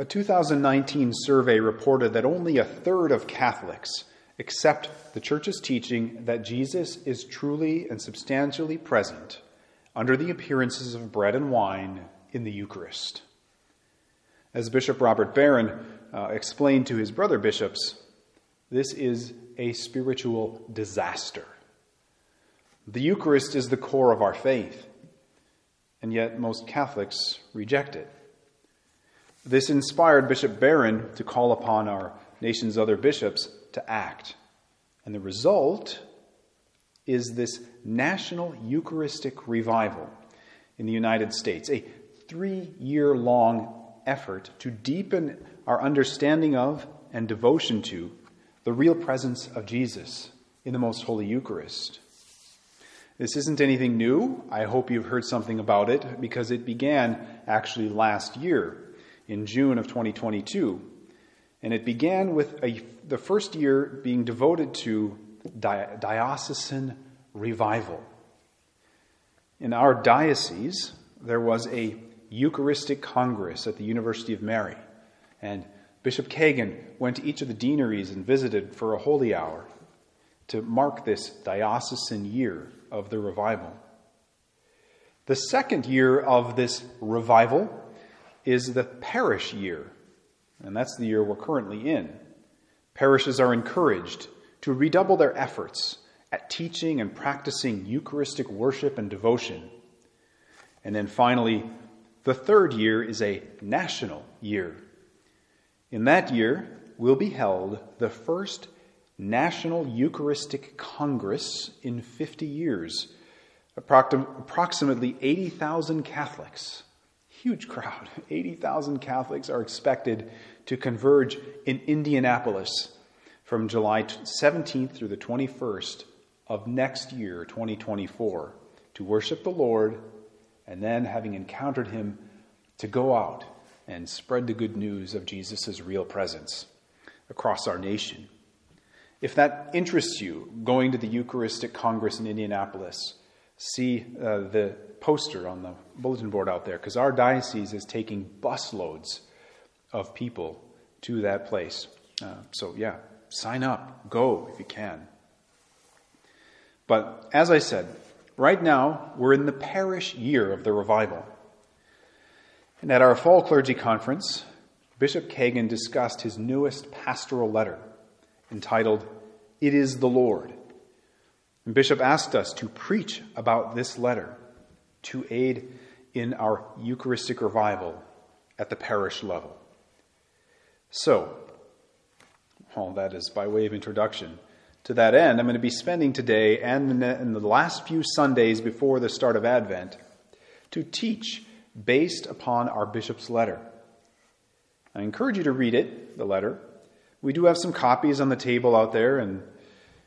A 2019 survey reported that only a third of Catholics accept the Church's teaching that Jesus is truly and substantially present under the appearances of bread and wine in the Eucharist. As Bishop Robert Barron uh, explained to his brother bishops, this is a spiritual disaster. The Eucharist is the core of our faith, and yet most Catholics reject it. This inspired Bishop Barron to call upon our nation's other bishops to act. And the result is this national Eucharistic revival in the United States, a three year long effort to deepen our understanding of and devotion to the real presence of Jesus in the Most Holy Eucharist. This isn't anything new. I hope you've heard something about it because it began actually last year in June of 2022. And it began with a, the first year being devoted to di- diocesan revival. In our diocese, there was a Eucharistic Congress at the University of Mary, and Bishop Kagan went to each of the deaneries and visited for a holy hour to mark this diocesan year of the revival. The second year of this revival is the parish year, and that's the year we're currently in. Parishes are encouraged to redouble their efforts at teaching and practicing Eucharistic worship and devotion. And then finally, the third year is a national year. In that year will be held the first National Eucharistic Congress in 50 years. Approximately 80,000 Catholics huge crowd. 80,000 Catholics are expected to converge in Indianapolis from July 17th through the 21st of next year, 2024, to worship the Lord and then, having encountered Him, to go out and spread the good news of Jesus' real presence across our nation. If that interests you, going to the Eucharistic Congress in Indianapolis, see uh, the poster on the bulletin board out there because our diocese is taking busloads of people to that place. Uh, so, yeah, sign up, go if you can. But as I said, right now we're in the parish year of the revival. And at our fall clergy conference, Bishop Kagan discussed his newest pastoral letter entitled, It is the Lord. And Bishop asked us to preach about this letter to aid in our Eucharistic revival at the parish level. So, all that is by way of introduction. To that end, I'm going to be spending today and in the last few Sundays before the start of Advent to teach based upon our bishop's letter. I encourage you to read it, the letter. We do have some copies on the table out there, and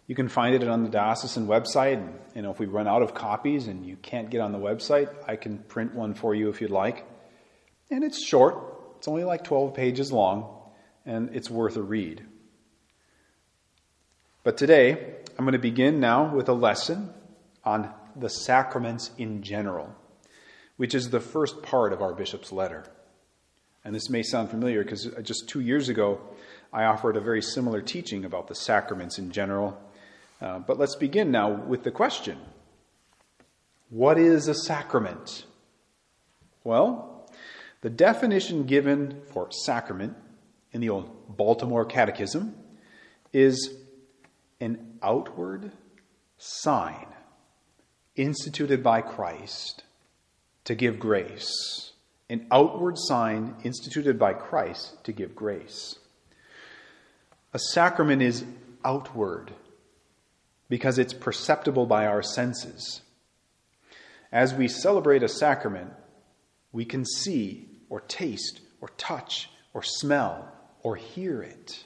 you can find it on the diocesan website. You know, if we run out of copies and you can't get on the website, I can print one for you if you'd like. And it's short. It's only like 12 pages long, and it's worth a read. But today, I'm going to begin now with a lesson on the sacraments in general, which is the first part of our bishop's letter. And this may sound familiar because uh, just two years ago, I offered a very similar teaching about the sacraments in general uh, but let's begin now with the question What is a sacrament? Well, the definition given for sacrament in the old Baltimore Catechism is an outward sign instituted by Christ to give grace. An outward sign instituted by Christ to give grace. A sacrament is outward because it's perceptible by our senses. As we celebrate a sacrament, we can see or taste or touch or smell or hear it.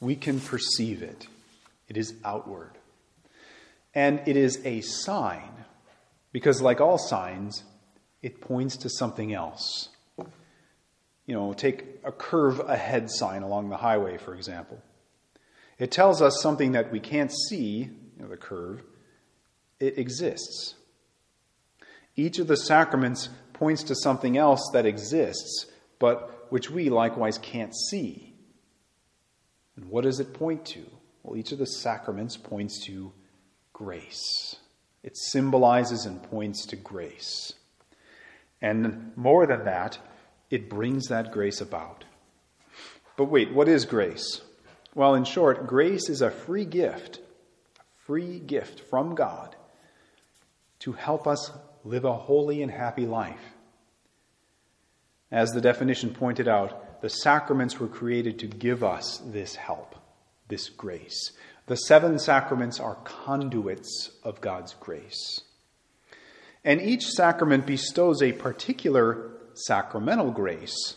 We can perceive it. It is outward. And it is a sign, because like all signs, it points to something else. You know, take a curve ahead sign along the highway, for example. It tells us something that we can't see you know, the curve, it exists. Each of the sacraments points to something else that exists, but which we likewise can't see. And what does it point to? Well, each of the sacraments points to grace. It symbolizes and points to grace. And more than that, it brings that grace about. But wait, what is grace? Well, in short, grace is a free gift, free gift from God to help us live a holy and happy life. As the definition pointed out, the sacraments were created to give us this help, this grace. The seven sacraments are conduits of God's grace. And each sacrament bestows a particular sacramental grace.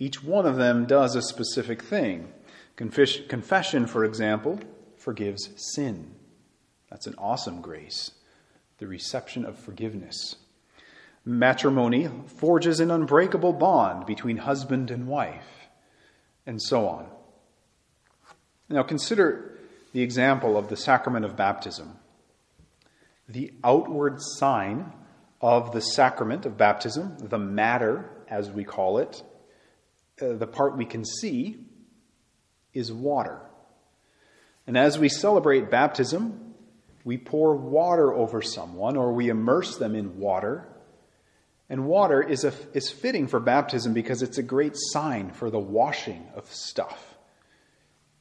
Each one of them does a specific thing. Confession, for example, forgives sin. That's an awesome grace, the reception of forgiveness. Matrimony forges an unbreakable bond between husband and wife, and so on. Now consider the example of the sacrament of baptism. The outward sign of the sacrament of baptism, the matter, as we call it, uh, the part we can see, is water. And as we celebrate baptism, we pour water over someone or we immerse them in water. And water is, a, is fitting for baptism because it's a great sign for the washing of stuff.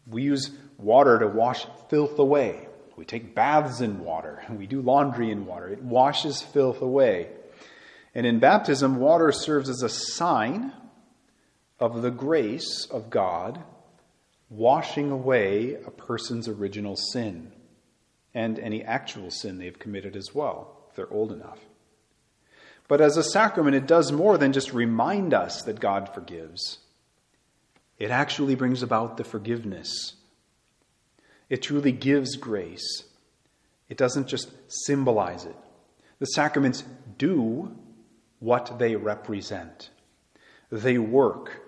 We use water to wash filth away. We take baths in water. We do laundry in water. It washes filth away. And in baptism, water serves as a sign of the grace of God washing away a person's original sin and any actual sin they've committed as well, if they're old enough. But as a sacrament, it does more than just remind us that God forgives. It actually brings about the forgiveness. It truly gives grace. It doesn't just symbolize it. The sacraments do what they represent, they work.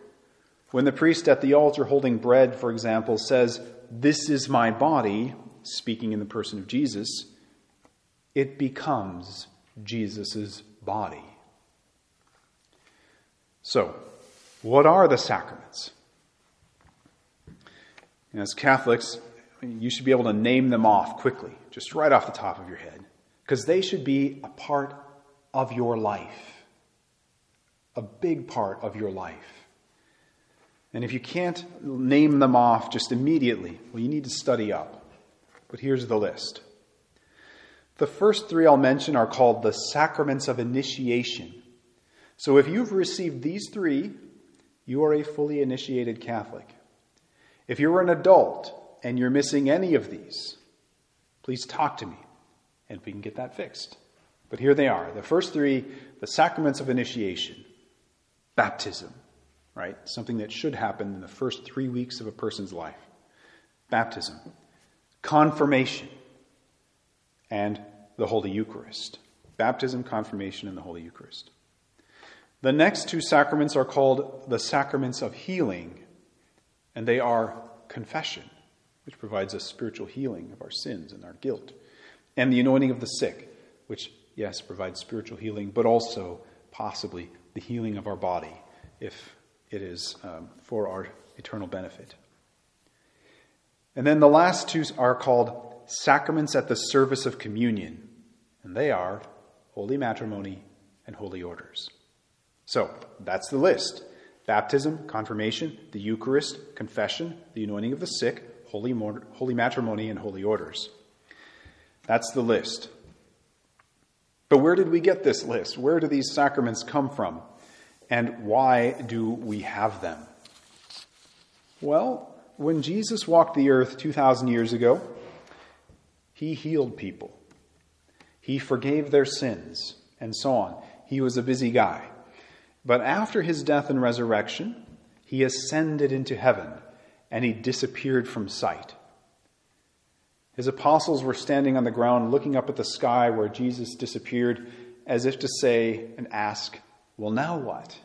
When the priest at the altar holding bread, for example, says, This is my body, speaking in the person of Jesus, it becomes Jesus' body. So, what are the sacraments? As Catholics, you should be able to name them off quickly, just right off the top of your head, because they should be a part of your life, a big part of your life. And if you can't name them off just immediately, well, you need to study up. But here's the list. The first three I'll mention are called the sacraments of initiation. So if you've received these three, you are a fully initiated Catholic. If you're an adult and you're missing any of these, please talk to me and we can get that fixed. But here they are. The first three the sacraments of initiation, baptism, right? Something that should happen in the first three weeks of a person's life. Baptism, confirmation, and the Holy Eucharist. Baptism, confirmation, and the Holy Eucharist. The next two sacraments are called the sacraments of healing, and they are confession, which provides us spiritual healing of our sins and our guilt, and the anointing of the sick, which, yes, provides spiritual healing, but also possibly the healing of our body if it is um, for our eternal benefit. And then the last two are called sacraments at the service of communion, and they are holy matrimony and holy orders. So that's the list baptism, confirmation, the Eucharist, confession, the anointing of the sick, holy, holy matrimony, and holy orders. That's the list. But where did we get this list? Where do these sacraments come from? And why do we have them? Well, when Jesus walked the earth 2,000 years ago, he healed people, he forgave their sins, and so on. He was a busy guy. But after his death and resurrection, he ascended into heaven and he disappeared from sight. His apostles were standing on the ground looking up at the sky where Jesus disappeared, as if to say and ask, well, now what?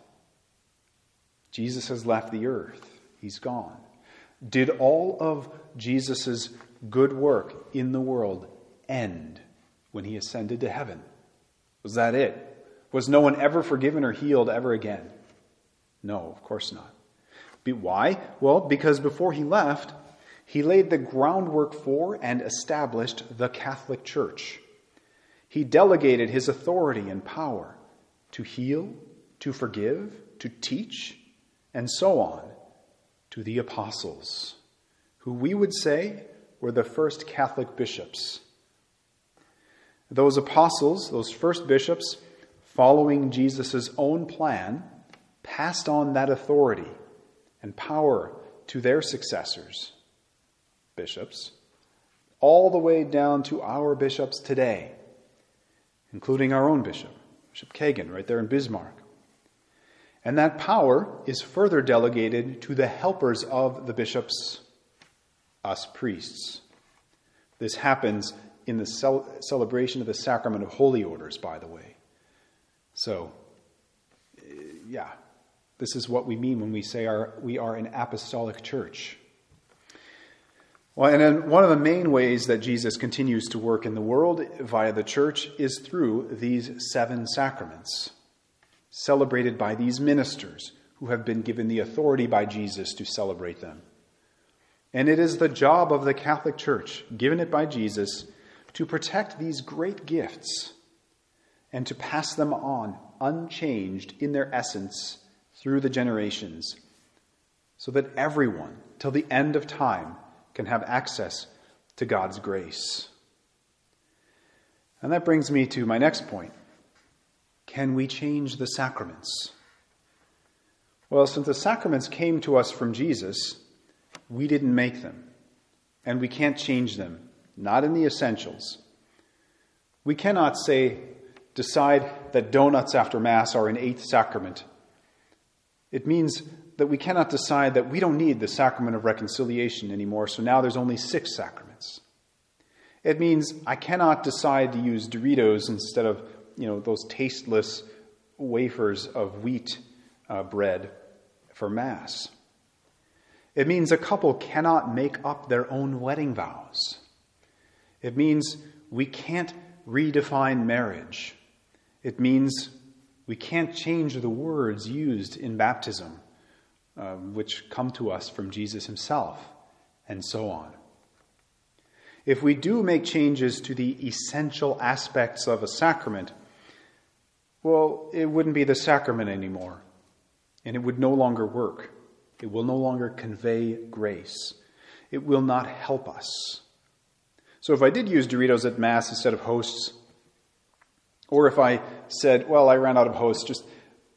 Jesus has left the earth, he's gone. Did all of Jesus' good work in the world end when he ascended to heaven? Was that it? Was no one ever forgiven or healed ever again? No, of course not. Why? Well, because before he left, he laid the groundwork for and established the Catholic Church. He delegated his authority and power to heal, to forgive, to teach, and so on to the apostles, who we would say were the first Catholic bishops. Those apostles, those first bishops, following Jesus' own plan, passed on that authority and power to their successors, bishops, all the way down to our bishops today, including our own bishop, Bishop Kagan, right there in Bismarck. And that power is further delegated to the helpers of the bishops, us priests. This happens in the cel- celebration of the sacrament of holy orders, by the way. So, eh, yeah, this is what we mean when we say our, we are an apostolic church. Well, and one of the main ways that Jesus continues to work in the world via the church is through these seven sacraments, celebrated by these ministers who have been given the authority by Jesus to celebrate them. And it is the job of the Catholic Church, given it by Jesus, to protect these great gifts and to pass them on unchanged in their essence through the generations, so that everyone, till the end of time, can have access to God's grace. And that brings me to my next point. Can we change the sacraments? Well, since the sacraments came to us from Jesus, we didn't make them, and we can't change them, not in the essentials. We cannot say, decide that donuts after Mass are an eighth sacrament it means that we cannot decide that we don't need the sacrament of reconciliation anymore, so now there's only six sacraments. It means I cannot decide to use Doritos instead of, you know, those tasteless wafers of wheat uh, bread for Mass. It means a couple cannot make up their own wedding vows. It means we can't redefine marriage. It means we can't change the words used in baptism, uh, which come to us from Jesus himself, and so on. If we do make changes to the essential aspects of a sacrament, well, it wouldn't be the sacrament anymore, and it would no longer work. It will no longer convey grace. It will not help us. So if I did use Doritos at Mass instead of hosts, or if I said, well, I ran out of hosts, just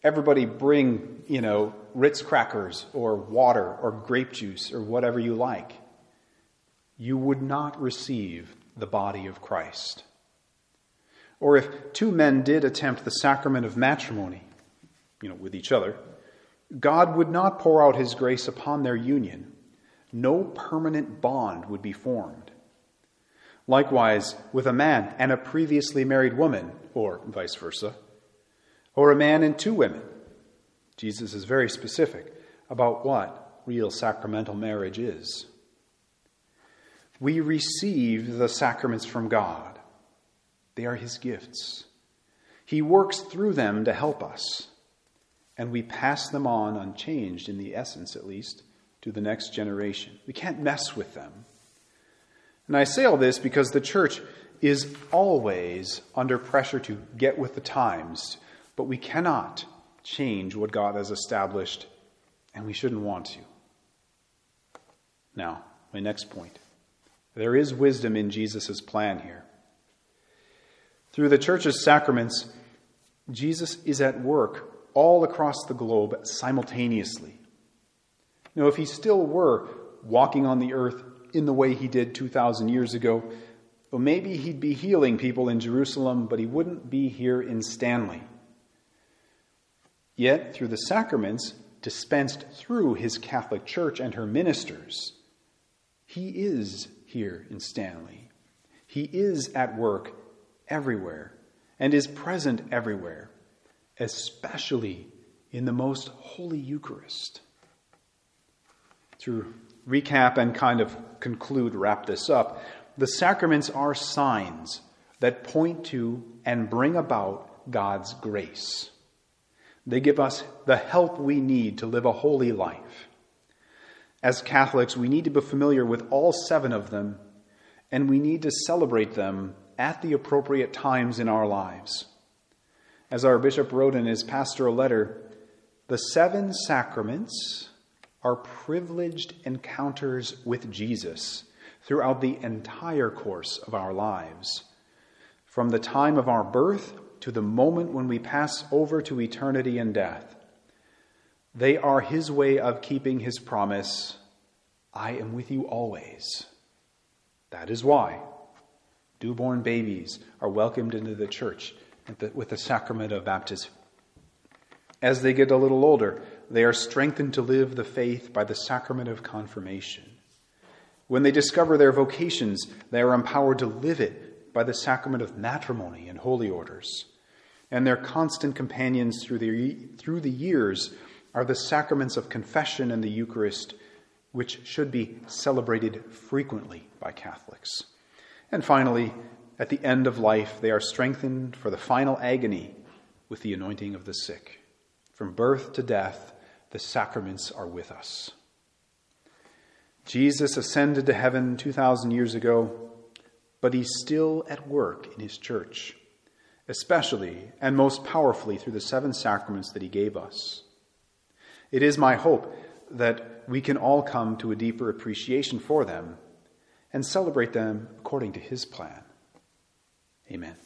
everybody bring, you know, Ritz crackers or water or grape juice or whatever you like, you would not receive the body of Christ. Or if two men did attempt the sacrament of matrimony, you know, with each other, God would not pour out his grace upon their union. No permanent bond would be formed. Likewise, with a man and a previously married woman, or vice versa, or a man and two women. Jesus is very specific about what real sacramental marriage is. We receive the sacraments from God, they are His gifts. He works through them to help us, and we pass them on unchanged, in the essence at least, to the next generation. We can't mess with them. And I say all this because the church is always under pressure to get with the times, but we cannot change what God has established, and we shouldn't want to. Now, my next point. There is wisdom in Jesus' plan here. Through the church's sacraments, Jesus is at work all across the globe simultaneously. Now, if he still were walking on the earth in the way he did 2,000 years ago. Well, maybe he'd be healing people in Jerusalem, but he wouldn't be here in Stanley. Yet, through the sacraments dispensed through his Catholic Church and her ministers, he is here in Stanley. He is at work everywhere and is present everywhere, especially in the most holy Eucharist. To recap and kind of conclude, wrap this up, the sacraments are signs that point to and bring about God's grace. They give us the help we need to live a holy life. As Catholics, we need to be familiar with all seven of them, and we need to celebrate them at the appropriate times in our lives. As our bishop wrote in his pastoral letter, the seven sacraments are privileged encounters with Jesus throughout the entire course of our lives. From the time of our birth to the moment when we pass over to eternity and death, they are his way of keeping his promise I am with you always. That is why newborn babies are welcomed into the church with the sacrament of baptism. As they get a little older, they are strengthened to live the faith by the sacrament of confirmation. When they discover their vocations, they are empowered to live it by the sacrament of matrimony and holy orders. And their constant companions through the, through the years are the sacraments of confession and the Eucharist, which should be celebrated frequently by Catholics. And finally, at the end of life, they are strengthened for the final agony with the anointing of the sick. From birth to death, the sacraments are with us. Jesus ascended to heaven 2,000 years ago, but he's still at work in his church, especially and most powerfully through the seven sacraments that he gave us. It is my hope that we can all come to a deeper appreciation for them and celebrate them according to his plan. Amen.